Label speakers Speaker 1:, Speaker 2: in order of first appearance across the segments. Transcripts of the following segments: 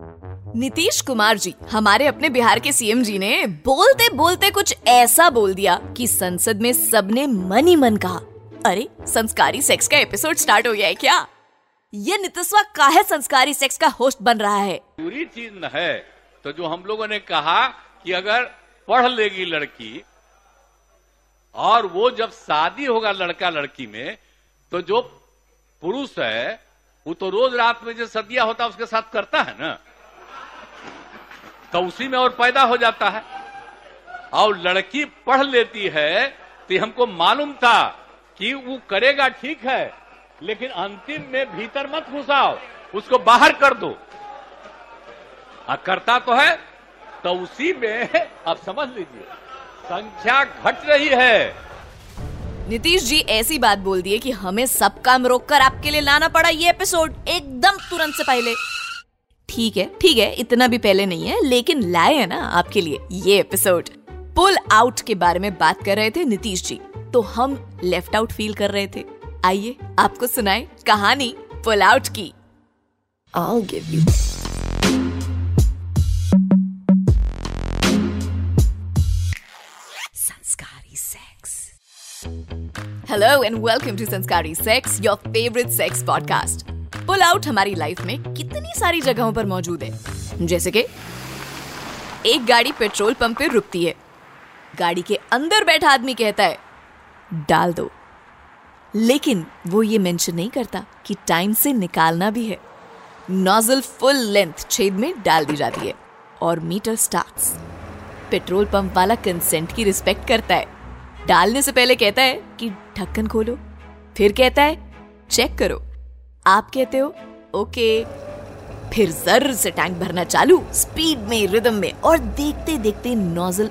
Speaker 1: नीतीश कुमार जी हमारे अपने बिहार के सीएम जी ने बोलते बोलते कुछ ऐसा बोल दिया कि संसद में सबने मन ही मन कहा। अरे, संस्कारी सेक्स का एपिसोड स्टार्ट हो गया है क्या? ये नितस्वा काहे संस्कारी सेक्स का होस्ट बन रहा है?
Speaker 2: पूरी चीज़ न है तो जो हम लोगों ने कहा कि अगर पढ़ लेगी लड़की और वो जब शादी होगा लड़का लड़की में तो जो पुरुष है, वो तो रोज रात में जो सदिया होता है, उसके साथ करता है ना? तो उसी में और पैदा हो जाता है। और लड़की पढ़ लेती है तो हमको मालूम था कि वो करेगा ठीक है लेकिन अंतिम में भीतर मत घुसाओ उसको बाहर कर दो। आ, करता तो है तो उसी में आप समझ लीजिए संख्या घट रही है।
Speaker 1: नीतीश जी ऐसी बात बोल दिए कि हमें सब काम रोककर आपके लिए लाना पड़ा ये एपिसोड एकदम तुरंत से पहले। ठीक है ठीक है इतना भी पहले नहीं है लेकिन लाए है ना आपके लिए ये एपिसोड पुल आउट के बारे में बात कर रहे थे नीतीश जी तो हम लेफ़्ट आउट फील कर रहे थे आइए आपको सुनाए कहानी पुल आउट की I'll give you. Sanskari Sex. Hello and welcome to Sanskari Sex, your favorite sex podcast. Pull out हमारी लाइफ में कितनी सारी जगहों पर मौजूद है। जैसे कि एक गाड़ी पेट्रोल पंप पे रुकती है। गाड़ी के अंदर बैठा आदमी कहता है, डाल दो। लेकिन वो ये मेंशन नहीं करता कि टाइम से निकालना भी है। नोजल फुल लेंथ छेद में डाल दी जाती है और मीटर स्टार्ट्स। पेट्रोल पंप वाला कंसेंट की रिस्पेक्ट करता है। डालने से पहले कहता है कि ढक्कन खोलो, फिर कहता है, चेक करो। आप कहते हो? ओके। फिर जर से टैंक भरना चालू स्पीड में रिदम में और देखते देखते नोजल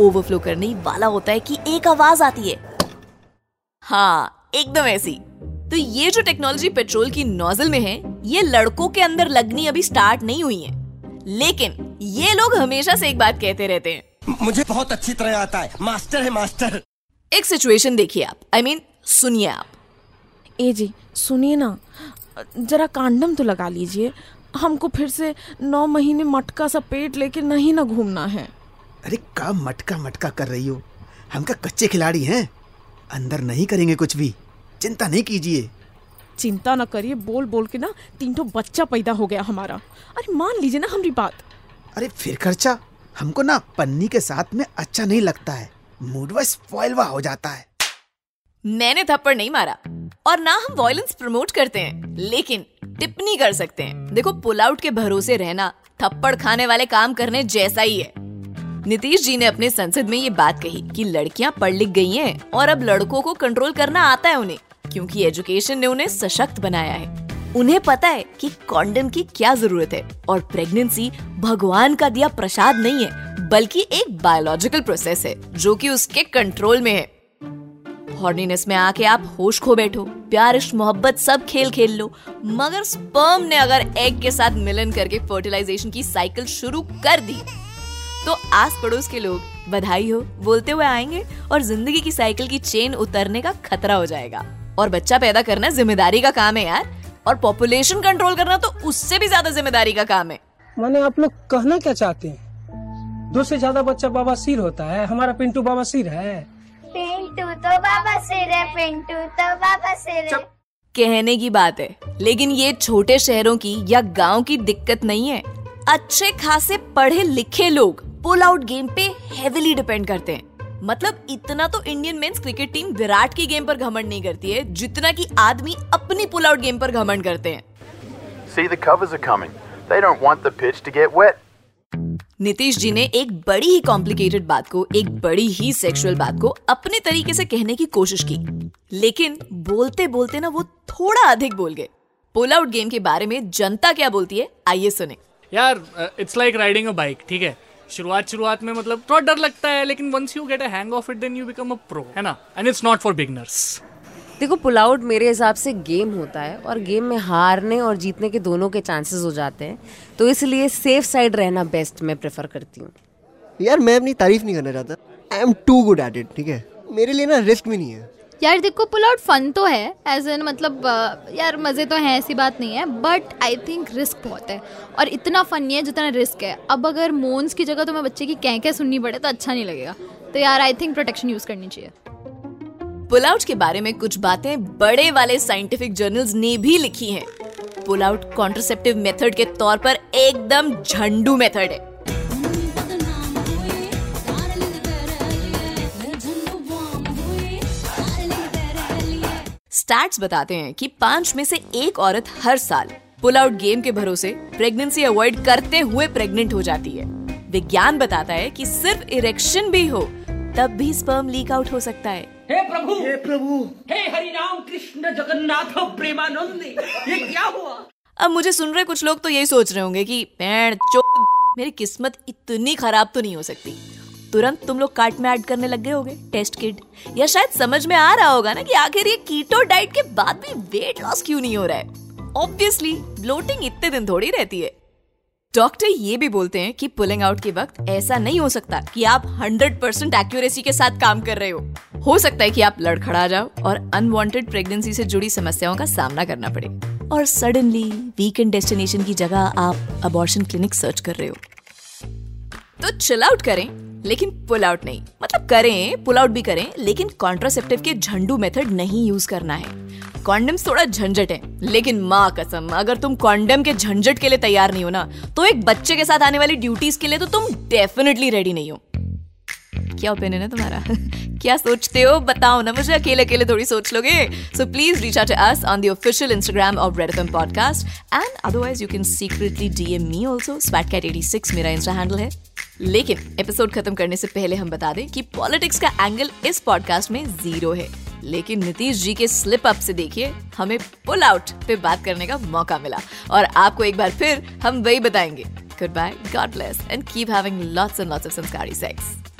Speaker 1: ओवरफ्लो करने वाला होता है कि एक आवाज़ आती है। हाँ एकदम ऐसी। तो ये जो टेक्नोलॉजी पेट्रोल की नोजल में है ये लड़कों के अंदर लगनी अभी स्टार्ट नहीं हुई है। लेकिन ये लोग हमेशा से एक बात कहते रहते हैं।
Speaker 3: मुझे बहुत अच्छी तरह आता है। मास्टर है मास्टर।
Speaker 1: एक सिचुएशन देखिए आप। आई I मीन mean, सुनिए आप।
Speaker 4: ए जी सुनिए ना जरा कांडम तो लगा लीजिए। हमको फिर से नौ महीने मटका सा पेट लेके नहीं ना घूमना है।
Speaker 5: अरे का मटका मटका कर रही हो? हम का कच्चे खिलाड़ी हैं? अंदर नहीं करेंगे कुछ भी। चिंता नहीं कीजिए।
Speaker 4: चिंता ना करिए बोल बोल के ना तीन तो बच्चा पैदा हो गया हमारा। अरे मान लीजिए ना हमारी बात।
Speaker 5: अरे फिर खर्चा? हमको ना पन्नी के साथ में अच्छा नहीं लगता है। मूड स्पॉइलवा हो जाता है।
Speaker 1: मैंने थप्पड़ नहीं मारा। और ना हम वॉयलेंस प्रमोट करते हैं, लेकिन टिप्पणी कर सकते हैं। देखो पुल आउट के भरोसे रहना, थप्पड़ खाने वाले काम करने जैसा ही है। नीतीश जी ने अपने संसद में ये बात कही कि लड़कियाँ पढ़ लिख गई हैं और अब लड़कों को कंट्रोल करना आता है उन्हें, क्योंकि एजुकेशन ने उन्हें सशक्त बनाया है। उन्हें पता है कि कॉन्डम की क्या ज़रूरत है और प्रेगनेंसी भगवान का दिया प्रसाद नहीं है, बल्कि एक बायोलॉजिकल प्रोसेस है, जो कि उसके कंट्रोल में है। हॉर्निनेस में आके आप होश खो बैठो। प्यार इश्क मोहब्बत, सब खेल खेल लो। मगर स्पर्म ने अगर एग के साथ मिलन करके फर्टिलाइजेशन की साइकिल शुरू कर दी तो आस पड़ोस के लोग, बधाई हो, बोलते हुए आएँगे और ज़िंदगी की साइकिल की चेन उतरने का खतरा हो जाएगा। और बच्चा पैदा करना ज़िम्मेदारी का काम है यार। और पॉपुलेशन कंट्रोल करना तो उससे भी ज़्यादा ज़िम्मेदारी का काम है।
Speaker 6: माने आप लोग कहना क्या चाहते हैं? दो से ज़्यादा बच्चा बाबा सिर होता है, हमारा पिंटू बाबा सिर है।
Speaker 7: पिंटू तो बाबा सिर है पिंटू तो बाबा सिर है।
Speaker 1: कहने की बात है लेकिन ये छोटे शहरों की या गाँव की दिक्कत नहीं है। अच्छे खासे पढ़े लिखे लोग पुल आउट गेम पे हेविली डिपेंड करते हैं। मतलब इतना तो Indian men's cricket team Virat की गेम पर घमंड नहीं करती है जितना कि आदमी अपनी पुल आउट गेम पर घमंड करते हैं।
Speaker 8: See, the covers are coming. They don't want the pitch to get wet.
Speaker 1: Nitish ji ने एक बड़ी ही कॉम्प्लिकेटेड बात को, एक बड़ी ही सेक्सुअल बात को अपने तरीके से कहने की कोशिश की। लेकिन बोलते बोलते ना वो थोड़ा अधिक बोल गए। पुल आउट गेम के बारे में जनता क्या बोलती है, आइए सुने।
Speaker 9: यार it's like riding a bike ठीक है? शुरुआत शुरुआत में मतलब थोड़ा डर लगता है, लेकिन once you get a hang of it then you become a pro है ना? And it's not for beginners
Speaker 10: देखो पुल आउट मेरे हिसाब से गेम होता है और गेम में हारने और जीतने के दोनों के चांसेस हो जाते हैं। तो इसलिए सेफ़ साइड रहना बेस्ट मैं प्रेफर करती हूँ।
Speaker 3: यार मैं अपनी तारीफ़ नहीं करना चाहता। I am too good at it ठीक है? मेरे लिए ना रिस्क भी नहीं है।
Speaker 11: यार देखो पुल आउट फन तो है एज एन मतलब यार मज़े तो हैं ऐसी बात नहीं है बट आई थिंक रिस्क बहुत है। और इतना फन नहीं है जितना रिस्क है। अब अगर मोन्स की जगह तो मैं बच्चे की कह कह सुननी पड़े तो अच्छा नहीं लगेगा। तो यार आई थिंक प्रोटेक्शन यूज़ करनी चाहिए।
Speaker 1: पुल आउट के बारे में कुछ बातें बड़े वाले साइंटिफिक जर्नल्स ने भी लिखी हैं। पुल आउट कॉन्ट्रसेप्टिव मेथड के तौर पर एकदम झंडू मेथड है। स्टैट्स बताते हैं कि पाँच में से एक औरत हर साल पुल आउट गेम के भरोसे प्रेगनेंसी अवॉइड करते हुए प्रेग्नेंट हो जाती है। विज्ञान बताता है कि सिर्फ़ इरेक्शन भी हो, तब भी स्पर्म लीक आउट हो सकता है।
Speaker 12: हे प्रभु! हे प्रभु! हे हरिनाम कृष्ण जगन्नाथ प्रेमानंद ये क्या हुआ?
Speaker 1: अब मुझे सुन रहे कुछ लोग तो यही सोच रहे होंगे कि पैण चो मेरी किस्मत इतनी खराब तो नहीं हो सकती। तुरंत तुम लोग कार्ट में ऐड करने लग गए होगे टेस्ट किट। या शायद समझ में आ रहा होगा ना कि आखिर ये कीटो डाइट के बाद भी वेट लॉस क्यों नहीं हो रहा है? ऑब्वियसली ब्लोटिंग इतने दिन थोड़ी रहती है। डॉक्टर ये भी बोलते हैं कि पुलिंग आउट के वक्त ऐसा नहीं हो सकता कि आप 100% एक्यूरेसी के साथ काम कर रहे हो। हो सकता है कि आप लड़खड़ा जाओ और अनवांटेड प्रेगनेंसी से जुड़ी समस्याओं का सामना करना पड़े। और सडनली वीकेंड डेस्टिनेशन की जगह आप अबॉर्शन क्लिनिक सर्च कर रहे हो। तो चिल आउट करें, लेकिन पुल आउट नहीं। मतलब करें पुल आउट भी करें, लेकिन कॉन्ट्रासेप्टिव के झंडू मेथड नहीं यूज़ करना है। कॉन्डम्स थोड़ा झंझट है, लेकिन माँ कसम, अगर तुम कॉन्डम के झंझट के लिए तैयार नहीं हो ना तो एक बच्चे के साथ आने वाली ड्यूटीज़ के लिए तो तुम डेफिनेटली रेडी नहीं हो। क्या ओपिनियन है तुम्हारा? क्या सोचते हो? बताओ ना, मुझे अकेले अकेले थोड़ी सोच लोगे। So please reach out us on the official Instagram of Red FM podcast and otherwise you can secretly DM me also स्वैटकैट86 मेरा इंस्टा हैंडल है। लेकिन एपिसोड खत्म करने से पहले हम बता दें कि पॉलिटिक्स का एंगल इस पॉडकास्ट में ज़ीरो है। लेकिन नीतीश जी के स्लिप अप से देखिए, हमें पुल आउट पे बात करने का मौका मिला। और आपको एक बार फिर हम वही बताएँगे। Good bye god bless and keep having lots and lots of संस्कारी sex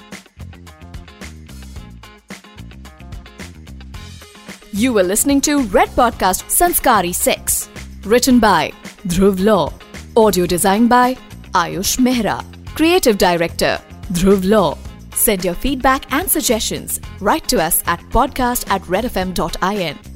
Speaker 1: You were listening to Red Podcast Sanskari Sex. Written by Dhruv Law. Audio designed by Ayush Mehra. Creative Director Dhruv Law. Send your feedback and suggestions. Write to us at podcast at redfm.in.